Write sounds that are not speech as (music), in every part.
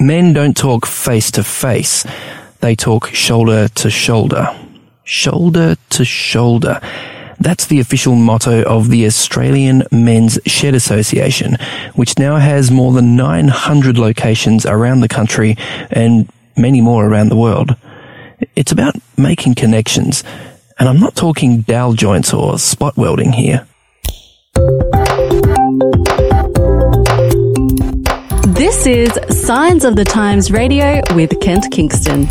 Men don't talk face to face. They talk shoulder to shoulder. Shoulder to shoulder. That's the official motto of the Australian Men's Shed Association, which now has more than 900 locations around the country and many more around the world. It's about making connections, and I'm not talking dowel joints or spot welding here. This is Signs of the Times Radio with Kent Kingston.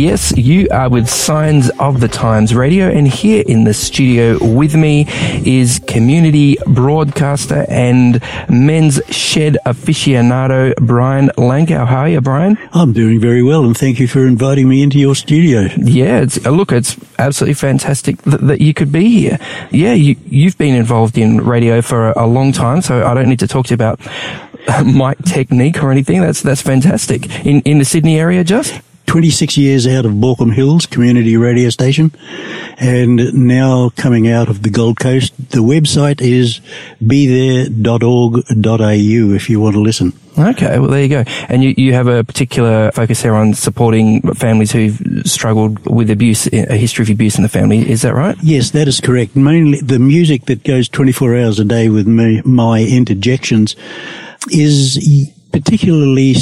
Yes, you are with Signs of the Times Radio, and here in the studio with me is community broadcaster and men's shed aficionado Brian Lankow. How are you, Brian? I'm doing very well, and thank you for inviting me into your studio. Yeah, it's, look, it's absolutely fantastic that, that you could be here. Yeah, you, you've been involved in radio for a, a long time, so I don't need to talk to you about (laughs) mic technique or anything. That's that's fantastic. In in the Sydney area, just. 26 years out of Baulkham Hills Community Radio Station and now coming out of the Gold Coast. The website is bethere.org.au if you want to listen. Okay, well there you go. And you, you have a particular focus there on supporting families who've struggled with abuse, a history of abuse in the family. Is that right? Yes, that is correct. Mainly the music that goes 24 hours a day with me, my interjections is particularly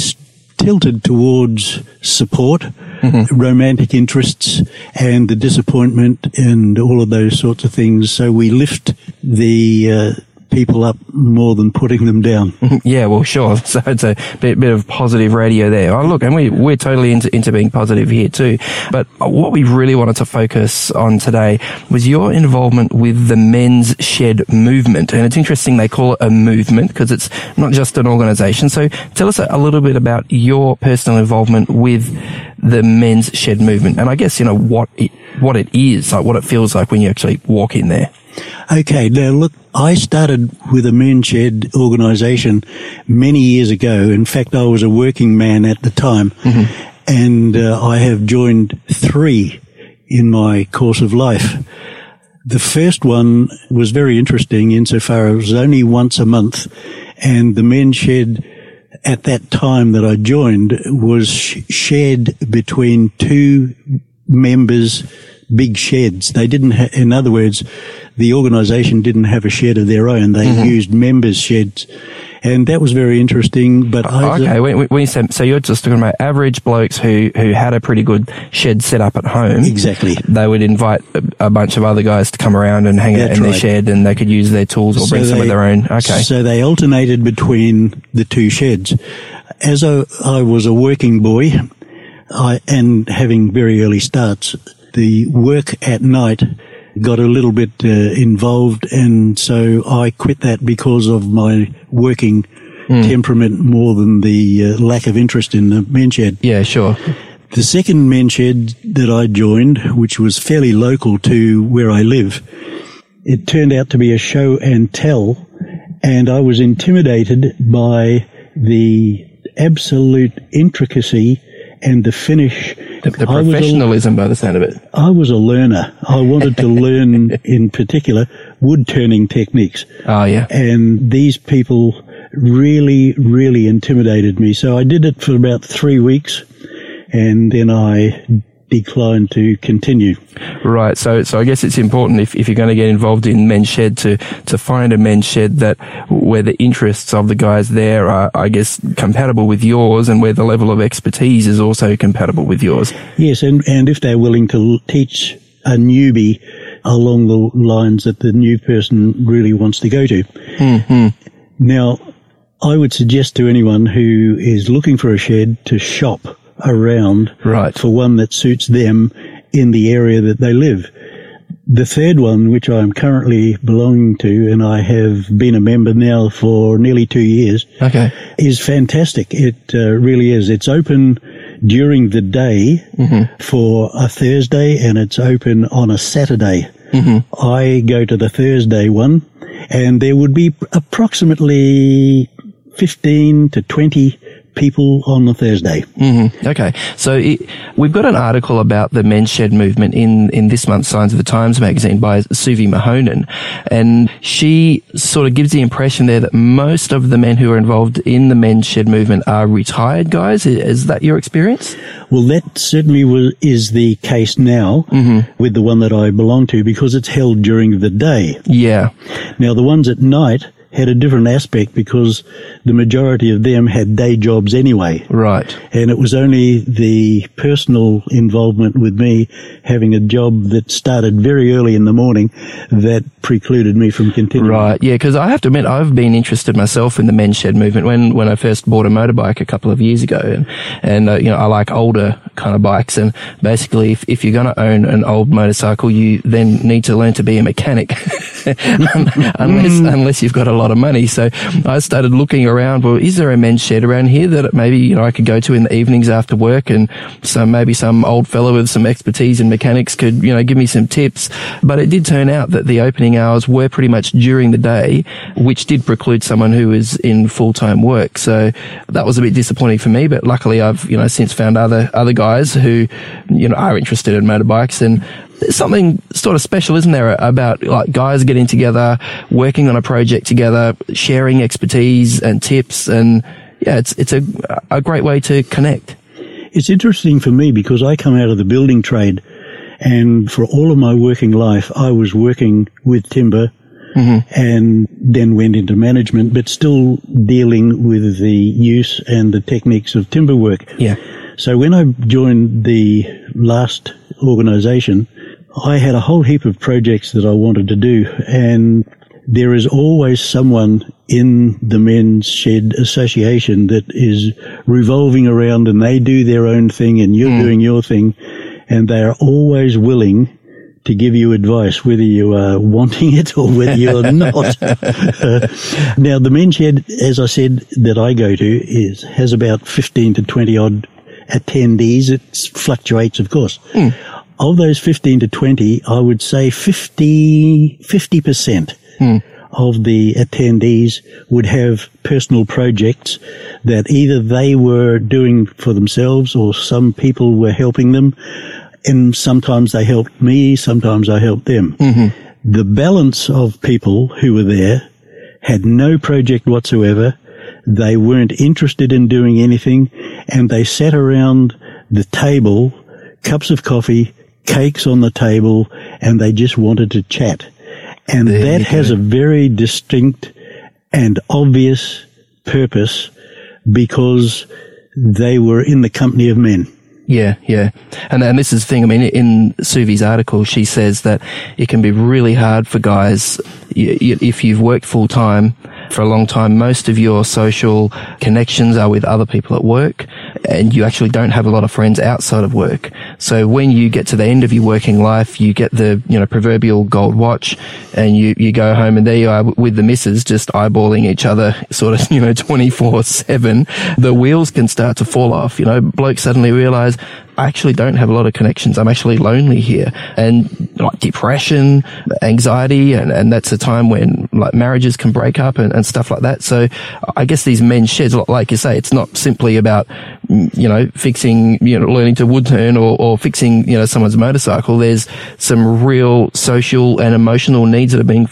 tilted towards support, mm-hmm. romantic interests, and the disappointment and all of those sorts of things. So we lift the uh, people up more than putting them down. (laughs) yeah, well, sure. (laughs) So it's a bit, bit of positive radio there. Oh, look, and we, we're totally into, into being positive here too. But what we really wanted to focus on today was your involvement with the men's shed movement. And it's interesting they call it a movement because it's not just an organization. So tell us a little bit about your personal involvement with the men's shed movement. And I guess, you know, what it, what it is, like what it feels like when you actually walk in there. Okay, now look, I started with a men's shed organisation many years ago. In fact, I was a working man at the time, mm-hmm. and uh, I have joined three in my course of life. The first one was very interesting insofar as it was only once a month, and the men's shed at that time that I joined was shared between two members' big sheds. They didn't, ha- in other words, the organisation didn't have a shed of their own. They mm-hmm. used members' sheds. And that was very interesting. But I, okay, when, when you say, so you're just talking about average blokes who, who had a pretty good shed set up at home. Exactly. They would invite a, a bunch of other guys to come around and hang That's out in right. their shed, and they could use their tools or so bring they, some of their own. Okay. So they alternated between the two sheds. As a, I was a working boy, I, and having very early starts, the work at night got a little bit uh, involved, and so I quit that because of my working mm. temperament more than the uh, lack of interest in the men's shed. Yeah, sure. The second men's shed that I joined, which was fairly local to where I live, it turned out to be a show and tell, and I was intimidated by the absolute intricacy and the finish. The, the professionalism, a, by the sound of it. I was a learner. I wanted to (laughs) learn, in particular, wood turning techniques. Oh, yeah. And these people really, really intimidated me. So I did it for about three weeks, and then I declined to continue. Right. So, so I guess it's important if, if you're going to get involved in men's shed to, to find a men's shed that where the interests of the guys there are, I guess, compatible with yours and where the level of expertise is also compatible with yours. Yes. And, and if they're willing to teach a newbie along the lines that the new person really wants to go to. Mm-hmm. Now, I would suggest to anyone who is looking for a shed to shop around right. for one that suits them in the area that they live. The third one, which I'm currently belonging to, and I have been a member now for nearly two years, okay. is fantastic. It uh, really is. It's open during the day mm-hmm. for a Thursday, and it's open on a Saturday. Mm-hmm. I go to the Thursday one, and there would be approximately 15 to 20 people on the Thursday. Mm-hmm. Okay, so it, we've got an article about the men's shed movement in in this month's Signs of the Times magazine by Suvi Mahonen, and she sort of gives the impression there that most of the men who are involved in the men's shed movement are retired guys. Is that your experience? Well, that certainly was, is the case now mm-hmm. with the one that I belong to because it's held during the day. Yeah. Now the ones at night had a different aspect because the majority of them had day jobs anyway. Right. And it was only the personal involvement with me having a job that started very early in the morning that precluded me from continuing. Right. Yeah. Because I have to admit, I've been interested myself in the men's shed movement when, when I first bought a motorbike a couple of years ago. And, and uh, you know, I like older kind of bikes. And basically, if, if you're going to own an old motorcycle, you then need to learn to be a mechanic. (laughs) unless, mm. unless you've got a lot of money. So I started looking around. Well, is there a men's shed around here that maybe you know I could go to in the evenings after work, and some maybe some old fellow with some expertise in mechanics could you know give me some tips. But it did turn out that the opening hours were pretty much during the day, which did preclude someone who was in full time work. So that was a bit disappointing for me. But luckily, I've you know since found other other guys who you know are interested in motorbikes and there's something sort of special, isn't there, about like guys getting together, working on a project together, sharing expertise and tips, and yeah, it's it's a a great way to connect. It's interesting for me because I come out of the building trade, and for all of my working life, I was working with timber. Mm-hmm. And then went into management, but still dealing with the use and the techniques of timber work. Yeah. So when I joined the last organization, I had a whole heap of projects that I wanted to do, and there is always someone in the Men's Shed Association that is revolving around and they do their own thing and you're mm. doing your thing, and they are always willing to give you advice, whether you are (laughs) wanting it or whether you're not. (laughs) (laughs) now, the men's shed, as I said, that I go to is has about fifteen to twenty odd attendees. It fluctuates, of course. Mm of those 15 to 20, I would say 50, 50% hmm. of the attendees would have personal projects that either they were doing for themselves or some people were helping them. And sometimes they helped me, sometimes I helped them. Mm-hmm. The balance of people who were there had no project whatsoever. They weren't interested in doing anything and they sat around the table, cups of coffee, cakes on the table, and they just wanted to chat. And there that has a very distinct and obvious purpose because they were in the company of men. Yeah, yeah. And, and this is the thing. I mean, in Suvi's article, she says that it can be really hard for guys if you've worked full time for a long time. Most of your social connections are with other people at work and you actually don't have a lot of friends outside of work. So when you get to the end of your working life, you get the, you know, proverbial gold watch and you, you go home and there you are with the missus just eyeballing each other sort of, (laughs) you know, 24 seven. The wheels can start to fall off. You know, blokes suddenly realize I actually don't have a lot of connections. I'm actually lonely here and like depression, anxiety. And, and that's a time when like marriages can break up and, and stuff like that. So I guess these men's sheds, like you say, it's not simply about, you know, fixing, you know, learning to wood turn or, or fixing, you know, someone's motorcycle. There's some real social and emotional needs that are being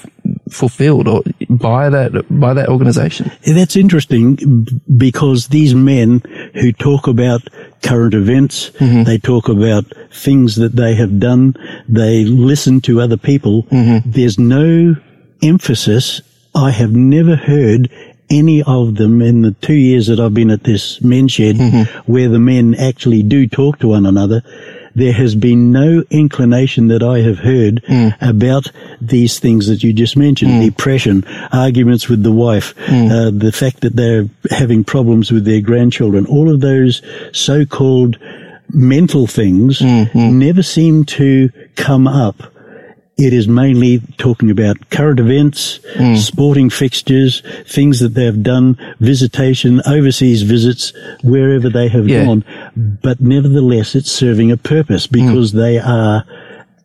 fulfilled or by that by that organization. That's interesting because these men who talk about current events, mm-hmm. they talk about things that they have done, they listen to other people. Mm-hmm. There's no emphasis. I have never heard any of them in the two years that I've been at this men's shed mm-hmm. where the men actually do talk to one another there has been no inclination that I have heard mm. about these things that you just mentioned, mm. depression, arguments with the wife, mm. uh, the fact that they're having problems with their grandchildren, all of those so-called mental things mm-hmm. never seem to come up it is mainly talking about current events, mm. sporting fixtures, things that they have done, visitation, overseas visits, wherever they have yeah. gone. But nevertheless, it's serving a purpose because mm. they are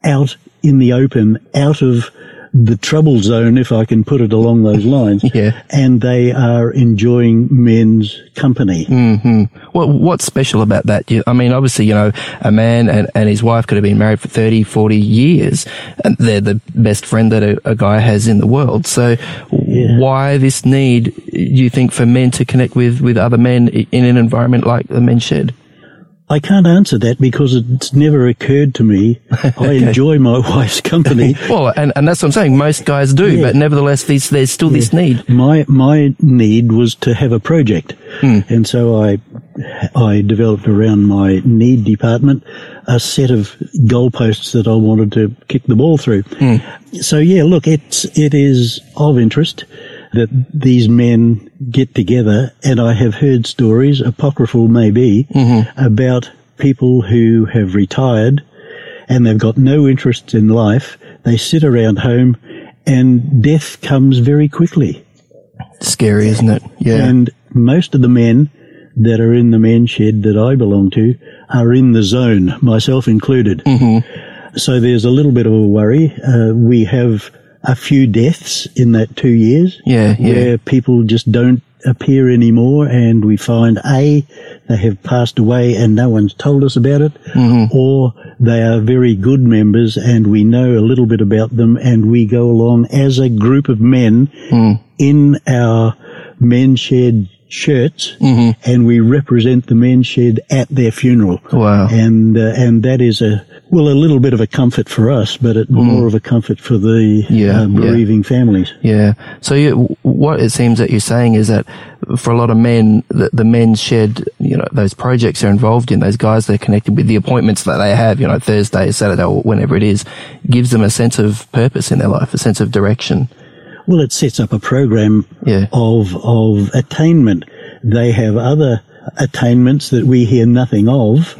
out in the open, out of the trouble zone, if I can put it along those lines. (laughs) Yeah. And they are enjoying men's company. Hmm. What, what's special about that? You, I mean, obviously, you know, a man and, and his wife could have been married for 30, 40 years, and they're the best friend that a, a guy has in the world. So, why this need, do you think, for men to connect with, with other men in an environment like the men's shed? I can't answer that because it's never occurred to me. (laughs) I enjoy my (laughs) wife's company. (laughs) Well, and, and that's what I'm saying. Most guys do, Yeah. but nevertheless, there's, there's still this need. My my need was to have a project, hmm. and so I I developed around my need department a set of goalposts that I wanted to kick the ball through. Hmm. So yeah, look, it's it is of interest that these men get together, and I have heard stories, apocryphal maybe, about people who have retired and they've got no interest in life. They sit around home, and death comes very quickly. Scary, isn't it? Yeah. And most of the men that are in the men's shed that I belong to are in the zone, myself included. So there's a little bit of a worry. Uh, we have a few deaths in that two years Yeah, yeah. where people just don't appear anymore and we find A, they have passed away and no one's told us about it, Mm-hmm. or they are very good members and we know a little bit about them and we go along as a group of men Mm. in our men's shed shirts and we represent the men's shed at their funeral. Wow. And, uh, and that is a, well, a little bit of a comfort for us, but it, more of a comfort for the Mm. Yeah, uh, bereaving families. Yeah. So you, what it seems that you're saying is that for a lot of men, the, the men's shed, you know, those projects they're involved in, those guys they're connected with, the appointments that they have, you know, Thursday, Saturday, or whenever it is, gives them a sense of purpose in their life, a sense of direction. Well, it sets up a program Yeah. of of attainment. They have other attainments that we hear nothing of,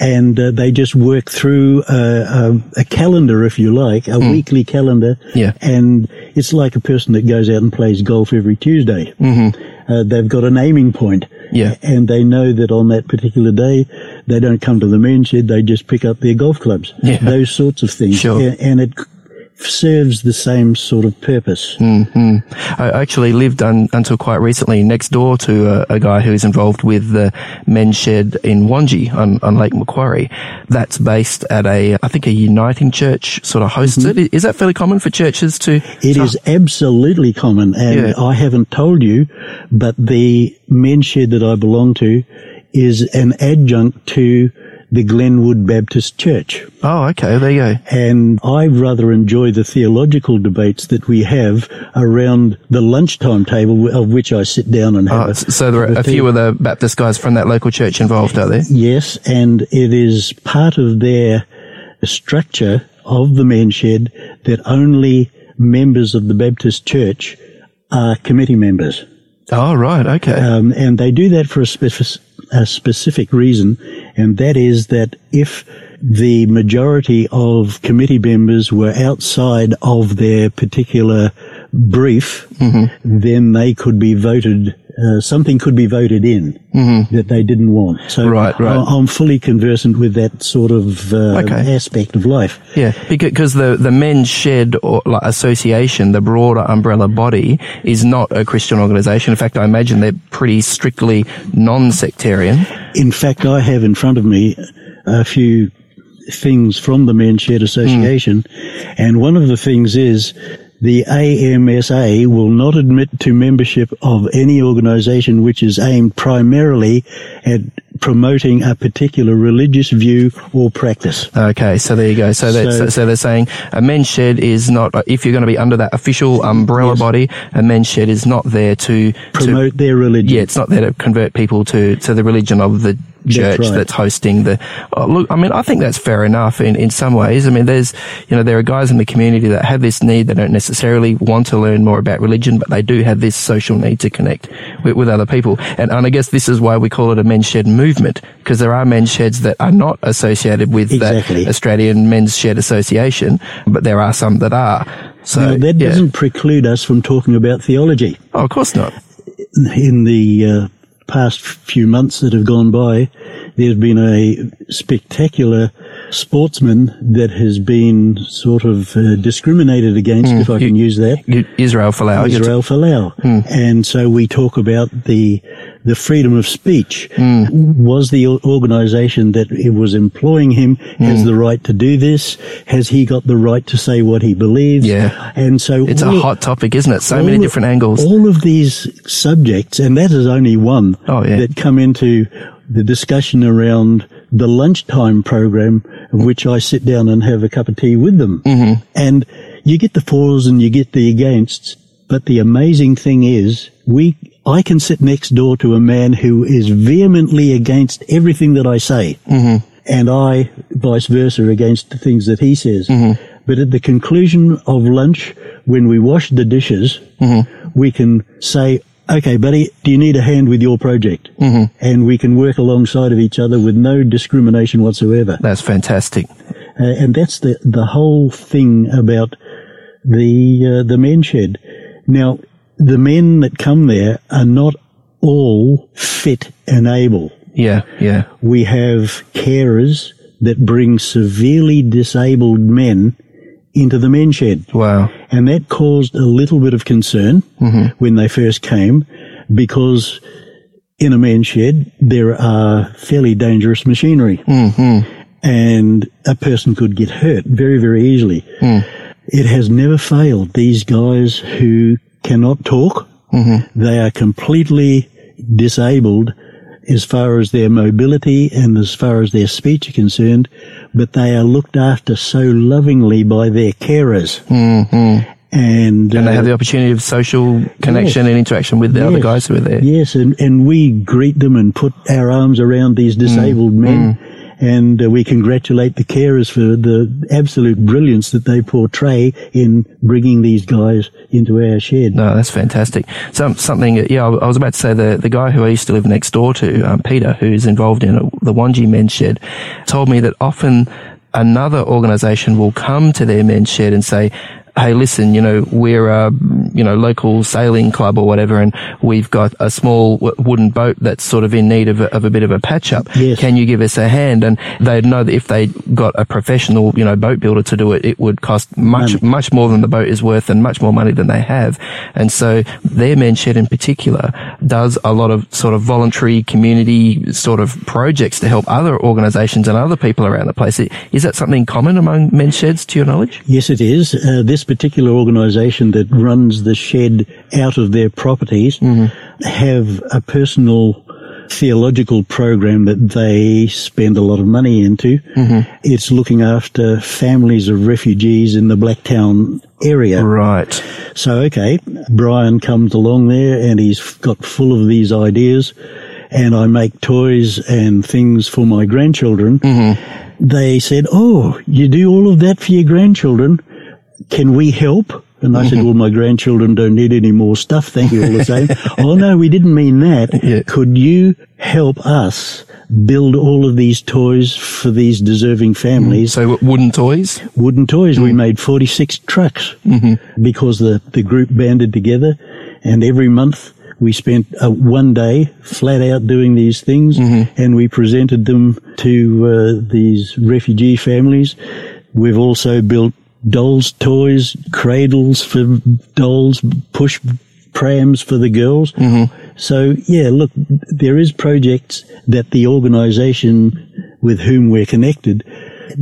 and uh, they just work through a, a, a calendar, if you like, a weekly calendar. Yeah. and it's like a person that goes out and plays golf every Tuesday. Mm-hmm. Uh, they've got an aiming point. Yeah. and they know that on that particular day, they don't come to the men's shed; they just pick up their golf clubs. Yeah. those sorts of things. Sure. A- and it serves the same sort of purpose. Mm-hmm. I actually lived un, until quite recently next door to a, a guy who is involved with the men's shed in Wangi on, on Lake Macquarie. That's based at a, I think a Uniting Church sort of hosts mm-hmm. it. Is that fairly common for churches to? It is absolutely common, and Yeah. I haven't told you, but the men's shed that I belong to is an adjunct to the Glenwood Baptist Church. Oh, okay. There you go. And I rather enjoy the theological debates that we have around the lunchtime table, of which I sit down and have Oh, a, so there are have a few of the Baptist guys from that local church involved, are there? Yes, and it is part of their structure of the men's shed that only members of the Baptist Church are committee members. Oh, right. Okay. Um, and they do that for a, specific a specific reason, and that is that if the majority of committee members were outside of their particular brief, mm-hmm. then they could be voted. Uh, something could be voted in that they didn't want. So Right, right. I- I'm fully conversant with that sort of uh, Okay. aspect of life. Yeah, because the the men's shed or like association, the broader umbrella body, is not a Christian organisation. In fact, I imagine they're pretty strictly non-sectarian. In fact, I have in front of me a few things from the Men's Shed Association, and one of the things is the AMSA will not admit to membership of any organisation which is aimed primarily at promoting a particular religious view or practice. Okay, so there you go. So, that's, so, So- they're saying a men's shed is not if you're going to be under that official umbrella body, a men's shed is not there to to Promote their religion. yeah, it's not there to convert people to, to the religion of the church right. that's hosting the. Oh, look, I mean, I think that's fair enough in, in some ways. I mean, there's, you know, there are guys in the community that have this need. They don't necessarily want to learn more about religion, but they do have this social need to connect with, with other people. And, and I guess this is why we call it a men's shed movement, because there are men's sheds that are not associated with Exactly. that Australian Men's Shed Association, but there are some that are. So Now, that yeah. doesn't preclude us from talking about theology. Oh, of course not. in the uh, past few months that have gone by, there's been a spectacular sportsman that has been sort of uh, discriminated against, if I can use that. Israel Folau. Israel Folau. And so we talk about the the freedom of speech. Was the organisation that was employing him has the right to do this? Has he got the right to say what he believes? Yeah. And so It's a hot topic, isn't it? So many different angles. All of these subjects, and that is only one Oh, yeah. that come into the discussion around the lunchtime program, of which I sit down and have a cup of tea with them. Mm-hmm. And you get the fors and you get the againsts. But the amazing thing is, we, I can sit next door to a man who is vehemently against everything that I say. Mm-hmm. And I, vice versa, against the things that he says. But at the conclusion of lunch, when we wash the dishes, we can say, okay, buddy, do you need a hand with your project? Mm-hmm. And we can work alongside of each other with no discrimination whatsoever. That's fantastic. Uh, and that's the, the whole thing about the, uh, the men shed. Now, the men that come there are not all fit and able. Yeah, yeah. We have carers that bring severely disabled men into the men shed. Wow. And that caused a little bit of concern mm-hmm. when they first came because in a man shed, there are fairly dangerous machinery. Mm-hmm. And a person could get hurt very, very easily. Mm. It has never failed. These guys who cannot talk, they are completely disabled as far as their mobility and as far as their speech are concerned, but they are looked after so lovingly by their carers. Mm-hmm. And, And they uh, have the opportunity of social connection Yes. and interaction with the other guys who are there. Yes, and, and we greet them and put our arms around these disabled men. And uh, we congratulate the carers for the absolute brilliance that they portray in bringing these guys into our shed. No, that's fantastic. Some, something, yeah, I was about to say the, the guy who I used to live next door to, um, Peter, who's involved in the Wangi men's shed, told me that often another organization will come to their men's shed and say, Hey, listen, you know, we're a, you know, local sailing club or whatever, and we've got a small wooden boat that's sort of in need of a, of a bit of a patch up. Yes. Can you give us a hand? And they'd know that if they got a professional, you know, boat builder to do it, it would cost much, Money. much more than the boat is worth and much more money than they have. And so their men's shed in particular does a lot of sort of voluntary community sort of projects to help other organizations and other people around the place. Is that something common among men's sheds to your knowledge? Yes, it is. Uh, this particular organisation that runs the shed out of their properties mm-hmm. have a personal theological program that they spend a lot of money into. Mm-hmm. It's looking after families of refugees in the Blacktown area. Right. So, okay, Brian comes along there and he's got full of these ideas and I make toys and things for my grandchildren. Mm-hmm. They said, Oh, you do all of that for your grandchildren. Can we help? And I said, (laughs) well, my grandchildren don't need any more stuff. Thank you all the same. (laughs) oh no, we didn't mean that. Yeah. Could you help us build all of these toys for these deserving families? So wooden toys? wooden toys. We made 46 trucks because the, the group banded together and every month we spent uh, one day flat out doing these things and we presented them to uh, these refugee families. We've also built dolls toys, cradles for dolls, push prams for the girls. Mm-hmm. So yeah, look, there is projects that the organisation with whom we're connected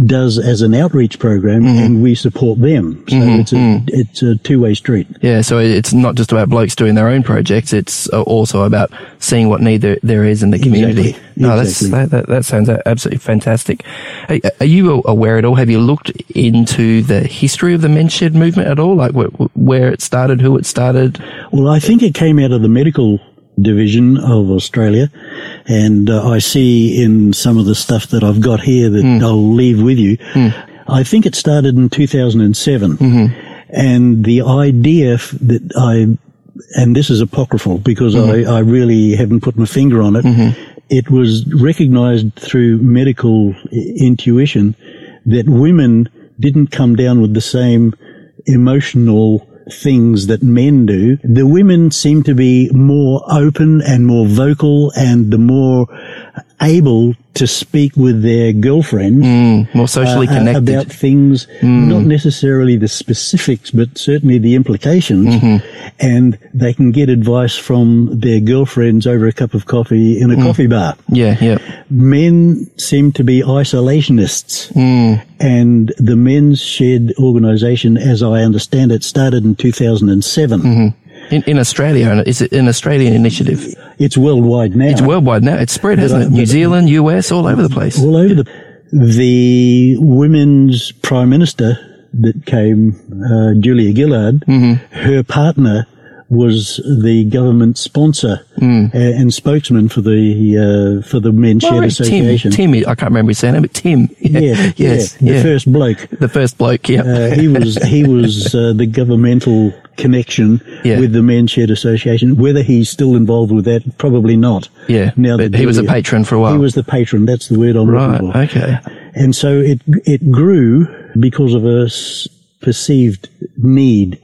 does as an outreach program, and we support them. So it's a it's a two way street. Yeah, so it's not just about blokes doing their own projects. It's uh, also about seeing what need there, there is in the community. Exactly. No, that's, Exactly. that, that, that sounds absolutely fantastic. Are, are you aware at all? Have you looked into the history of the men's shed movement at all? Like wh- where it started, who it started? Well, I think it came out of the medical division of Australia, and uh, I see in some of the stuff that I've got here that hmm. I'll leave with you. Hmm. I think it started in 2007, mm-hmm. and the idea f- that I and this is apocryphal because mm-hmm. I, I really haven't put my finger on it. Mm-hmm. It was recognized through medical i- intuition that women didn't come down with the same emotional things that men do. The women seem to be more open and more vocal and the more able to speak with their girlfriend mm, More uh, socially uh, connected. about things, mm. not necessarily the specifics, but certainly the implications. Mm-hmm. And they can get advice from their girlfriends over a cup of coffee in a mm. coffee bar. yeah, yeah. Men seem to be isolationists. And the Men's Shed organization, as I understand it, started in 2007. Mm-hmm. In, in Australia, and is it an Australian initiative? It's worldwide now. It's worldwide now. It's spread, hasn't it? New but- Zealand, US, all over the place. all over the the women's prime minister that came, uh, Julia Gillard, her partner was the government sponsor uh, and spokesman for the uh, for the Men's Shed Oh, right, Association. Tim, Tim, I can't remember his surname, but Tim. (laughs) Yeah, (laughs) yes, yeah, yeah. the first bloke. The first bloke, yeah. Uh, he was he was uh, the governmental connection Yeah. with the Men's Shed Association. Whether he's still involved with that, probably not. Yeah, Now but that he was a patron for a while. He was the patron. That's the word I'm right, looking for. okay. And so it it grew because of a perceived need.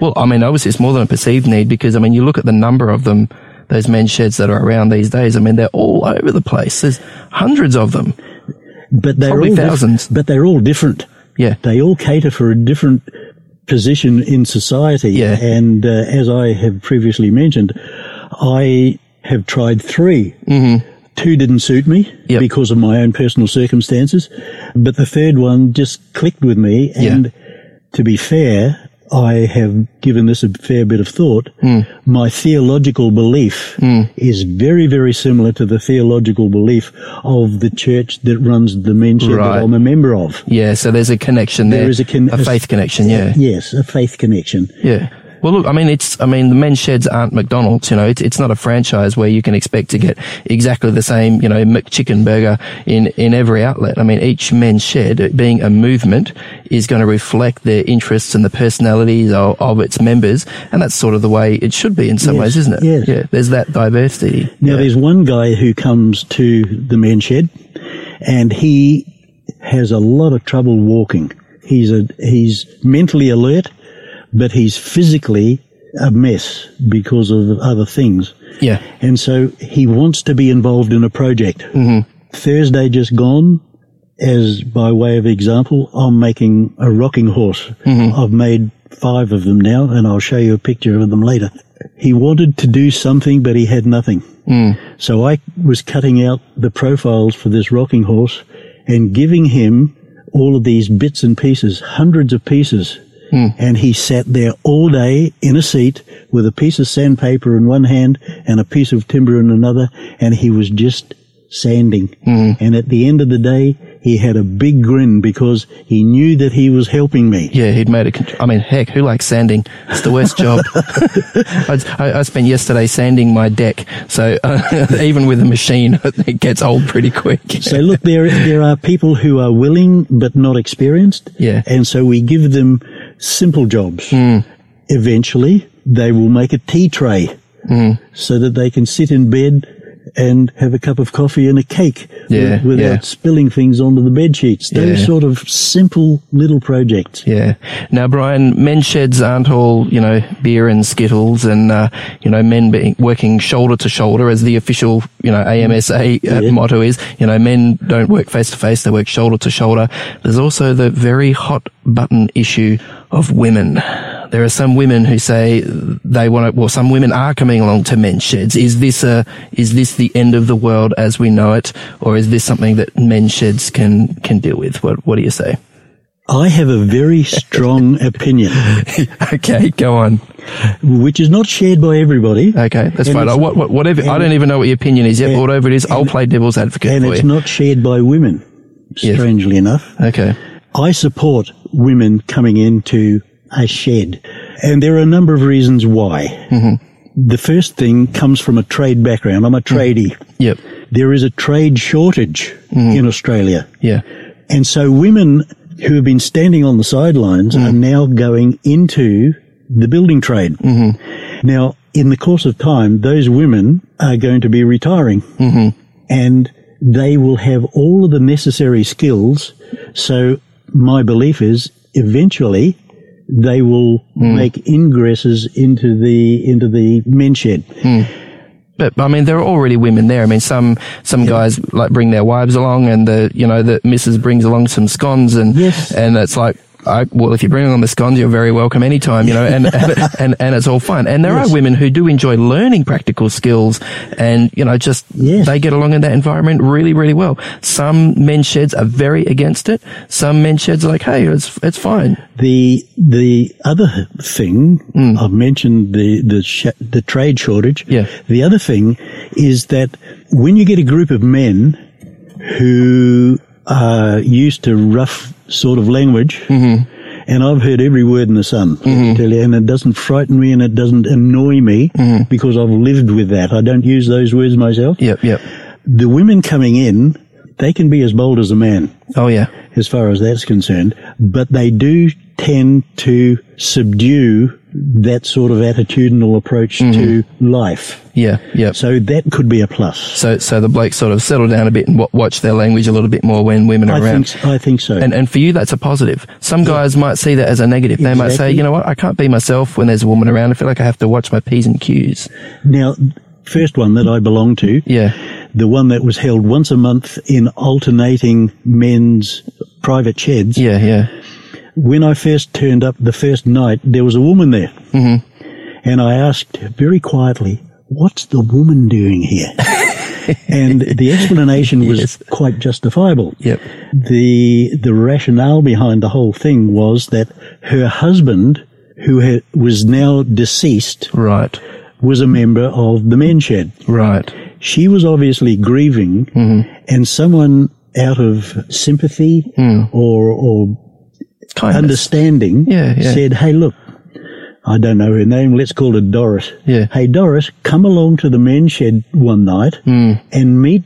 Well, I mean, obviously it's more than a perceived need because, I mean, you look at the number of them, those men's sheds that are around these days. I mean, they're all over the place. There's hundreds of them. But they're Probably all thousands. but they're all different. Yeah. They all cater for a different position in society. Yeah. And uh, as I have previously mentioned, I have tried 3 Mm-hmm. Two didn't suit me Yep. because of my own personal circumstances, but the third one just clicked with me. Yeah. To be fair, I have given this a fair bit of thought. Hmm. My theological belief is very, very similar to the theological belief of the church that runs the men's Right. that I'm a member of. Yeah, so there's a connection there. There is a, con- a faith connection, yeah. Yes, a faith connection. Yeah. Well, look, I mean, it's, I mean, the men's sheds aren't McDonald's, you know, it's, it's not a franchise where you can expect to get exactly the same, you know, McChicken burger in, in every outlet. I mean, each men's shed, being a movement, is going to reflect their interests and the personalities of, of its members. And that's sort of the way it should be in some Yes, ways, isn't it? yes. Yeah. There's that diversity. Now, yeah. there's one guy who comes to the men's shed, and he has a lot of trouble walking. He's a he's mentally alert, but he's physically a mess because of other things. Yeah. And so he wants to be involved in a project. Mm-hmm. Thursday just gone, as by way of example, I'm making a rocking horse. Mm-hmm. I've made five of them now, and I'll show you a picture of them later. He wanted to do something, but he had nothing. Mm. So I was cutting out the profiles for this rocking horse and giving him all of these bits and pieces, hundreds of pieces. And he sat there all day in a seat with a piece of sandpaper in one hand and a piece of timber in another, and he was just sanding. And at the end of the day, he had a big grin because he knew that he was helping me. Yeah, he'd made a. I mean, heck, who likes sanding? It's the worst job. (laughs) I, I- I spent yesterday sanding my deck, so uh, (laughs) even with a machine, (laughs) it gets old pretty quick. So look, there there are people who are willing but not experienced. Yeah. And so we give them simple jobs. Hmm. Eventually, they will make a tea tray Hmm. so that they can sit in bed and have a cup of coffee and a cake Yeah, wi- without yeah. spilling things onto the bed sheets. Those Yeah. sort of simple little projects. Yeah. Now, Brian, men's sheds aren't all, you know, beer and skittles and, uh, you know, men being, working shoulder to shoulder as the official, you know, AMSA uh, motto is. You know, men don't work face to face, they work shoulder to shoulder. There's also the very hot button issue of women. There are some women who say they want to, well, some women are coming along to men's sheds. Is this a, is this the end of the world as we know it? Or is this something that men's sheds can, can deal with? What, what do you say? I have a very strong (laughs) opinion, okay, go on. which is not shared by everybody. Okay, that's And fine. it's- What, what, whatever. I don't even know what your opinion is yet. and- whatever it is, I'll play devil's advocate And it's you. not shared by women, Yes. strangely enough. okay. I support women coming into a shed, and there are a number of reasons why. Mm-hmm. The first thing comes from a trade background. I'm a mm-hmm. tradie. Yep. There is a trade shortage mm-hmm. in Australia. Yeah. And so women who have been standing on the sidelines are now going into the building trade. Now, in the course of time, those women are going to be retiring and they will have all of the necessary skills. So my belief is eventually they will hmm. make ingresses into the, into the men's shed. Hmm. But I mean, there are already women there. I mean, some some guys like bring their wives along, and the you know the missus brings along some scones, and Yes. and it's like. I, well, if you bring along the scones, you're very welcome anytime, you know, and, (laughs) and, and, and it's all fun. And there Yes. are women who do enjoy learning practical skills and, you know, just, Yes. they get along in that environment really, really well. Some men's sheds are very against it. Some men's sheds are like, hey, it's, it's fine. The the other thing hmm. I've mentioned the the sh- the trade shortage. Yeah. The other thing is that when you get a group of men who are used to rough sort of language. Mm-hmm. And I've heard every word in the sun, can mm-hmm. tell you, and it doesn't frighten me and it doesn't annoy me mm-hmm. because I've lived with that. I don't use those words myself. Yep, yep. The women coming in, they can be as bold as a man Oh, yeah. As far as that's concerned, but they do tend to subdue that sort of attitudinal approach mm-hmm. to life. Yeah, yep. So that could be a plus. So, so the blokes sort of settle down a bit and wa- watch their language a little bit more when women are I around. think, I think so. And, and for you, that's a positive. Some guys might see that as a negative. They might say, you know what, I can't be myself when there's a woman around. I feel like I have to watch my P's and Q's. now, first one that I belonged to, Yeah. the one that was held once a month in alternating men's private sheds. Yeah, yeah. When I first turned up the first night, there was a woman there. Mm-hmm. And I asked very quietly, what's the woman doing here? (laughs) and the explanation was Yes. quite justifiable. Yep. The, the rationale behind the whole thing was that her husband, who had, was now deceased, Right. Was a member of the men's shed. Right. She was obviously grieving, and someone out of sympathy or, or Kindness. understanding Yeah, yeah. said, Hey, look, I don't know her name. Let's call her Doris. Yeah. Hey, Doris, come along to the men's shed one night Hmm. and meet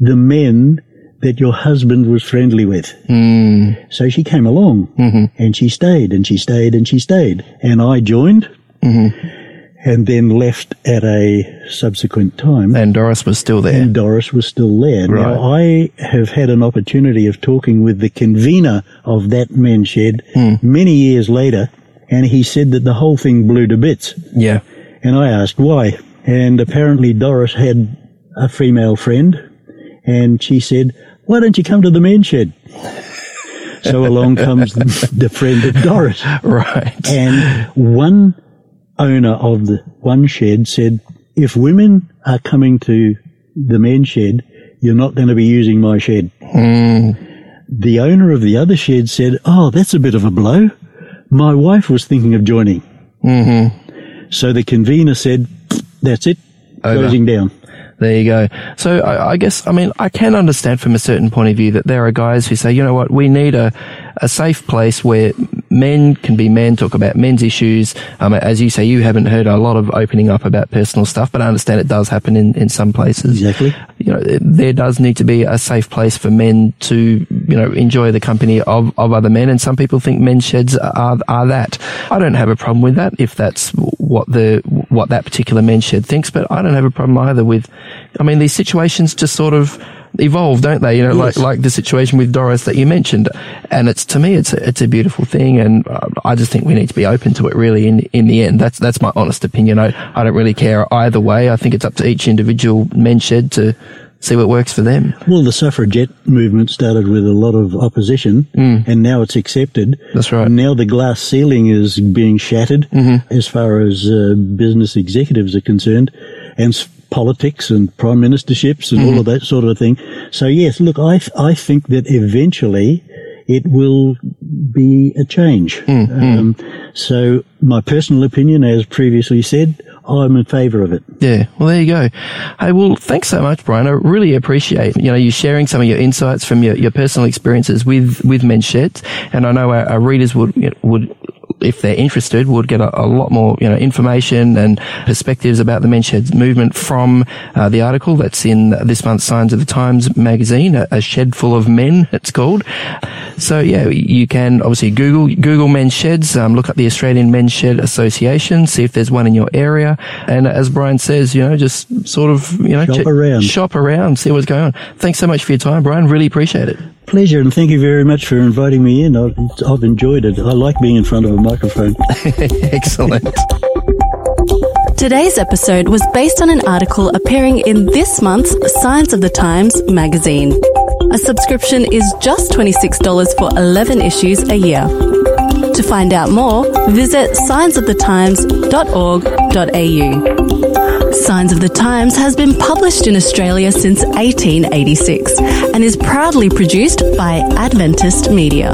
the men that your husband was friendly with. Hmm. So she came along Mm-hmm. and she stayed and she stayed and she stayed. And I joined Mm-hmm. And then left at a subsequent time. And Doris was still there. And Doris was still there. Now, I have had an opportunity of talking with the convener of that men's shed Hmm. many years later, and he said that the whole thing blew to bits. yeah. And I asked why. And apparently Doris had a female friend, and she said, Why don't you come to the men's shed? so along comes (laughs) the friend of Doris. Right. And one owner of the one shed said, if women are coming to the men's shed, you're not going to be using my shed. The owner of the other shed said, oh, that's a bit of a blow. My wife was thinking of joining. Mm-hmm. So the convener said, that's it, Over. closing down. There you go. So I, I guess, I mean, I can understand from a certain point of view that there are guys who say, you know what, we need a, a safe place where men can be men, talk about men's issues. Um, as you say, you haven't heard a lot of opening up about personal stuff, but I understand it does happen in, in some places. Exactly. You know, there does need to be a safe place for men to, you know, enjoy the company of, of other men. And some people think men's sheds are, are that. I don't have a problem with that if that's what the, what that particular men's shed thinks, but I don't have a problem either with, I mean, these situations just sort of evolve, don't they? You know, Yes. like, like the situation with Doris that you mentioned. And it's, to me, it's a, it's a beautiful thing. And uh, I just think we need to be open to it really in, in the end. That's, that's my honest opinion. I, I don't really care either way. I think it's up to each individual men's shed to see what works for them. Well, the suffragette movement started with a lot of opposition, and now it's accepted. That's right. Now the glass ceiling is being shattered as far as uh, business executives are concerned, and politics and prime ministerships and all of that sort of thing. So yes, look, I th- I think that eventually it will be a change. Um, so my personal opinion, as previously said, I'm in favour of it. Yeah. Well, there you go. Hey, well, thanks so much, Brian. I really appreciate, you know, you sharing some of your insights from your, your personal experiences with, with sheds. And I know our, our readers would, you know, would, if they're interested, would get a, a lot more, you know, information and perspectives about the men's sheds movement from uh, the article that's in this month's Signs of the Times magazine, a, a shed full of men, it's called. So yeah, you can obviously Google, Google men's sheds, um, look up the Australian Men's Shed Association, see if there's one in your area. And as Brian says, you know, just sort of, you know, Shop around. shop around, see what's going on. Thanks so much for your time, Brian. Really appreciate it. Pleasure, and thank you very much for inviting me in. I've, I've enjoyed it. I like being in front of a microphone. (laughs) Excellent. Today's episode was based on an article appearing in this month's Signs of the Times magazine. A subscription is just $26 for 11 issues a year. To find out more, visit signsofthetimes.org.au. Signs of the Times has been published in Australia since 1886 and is proudly produced by Adventist Media.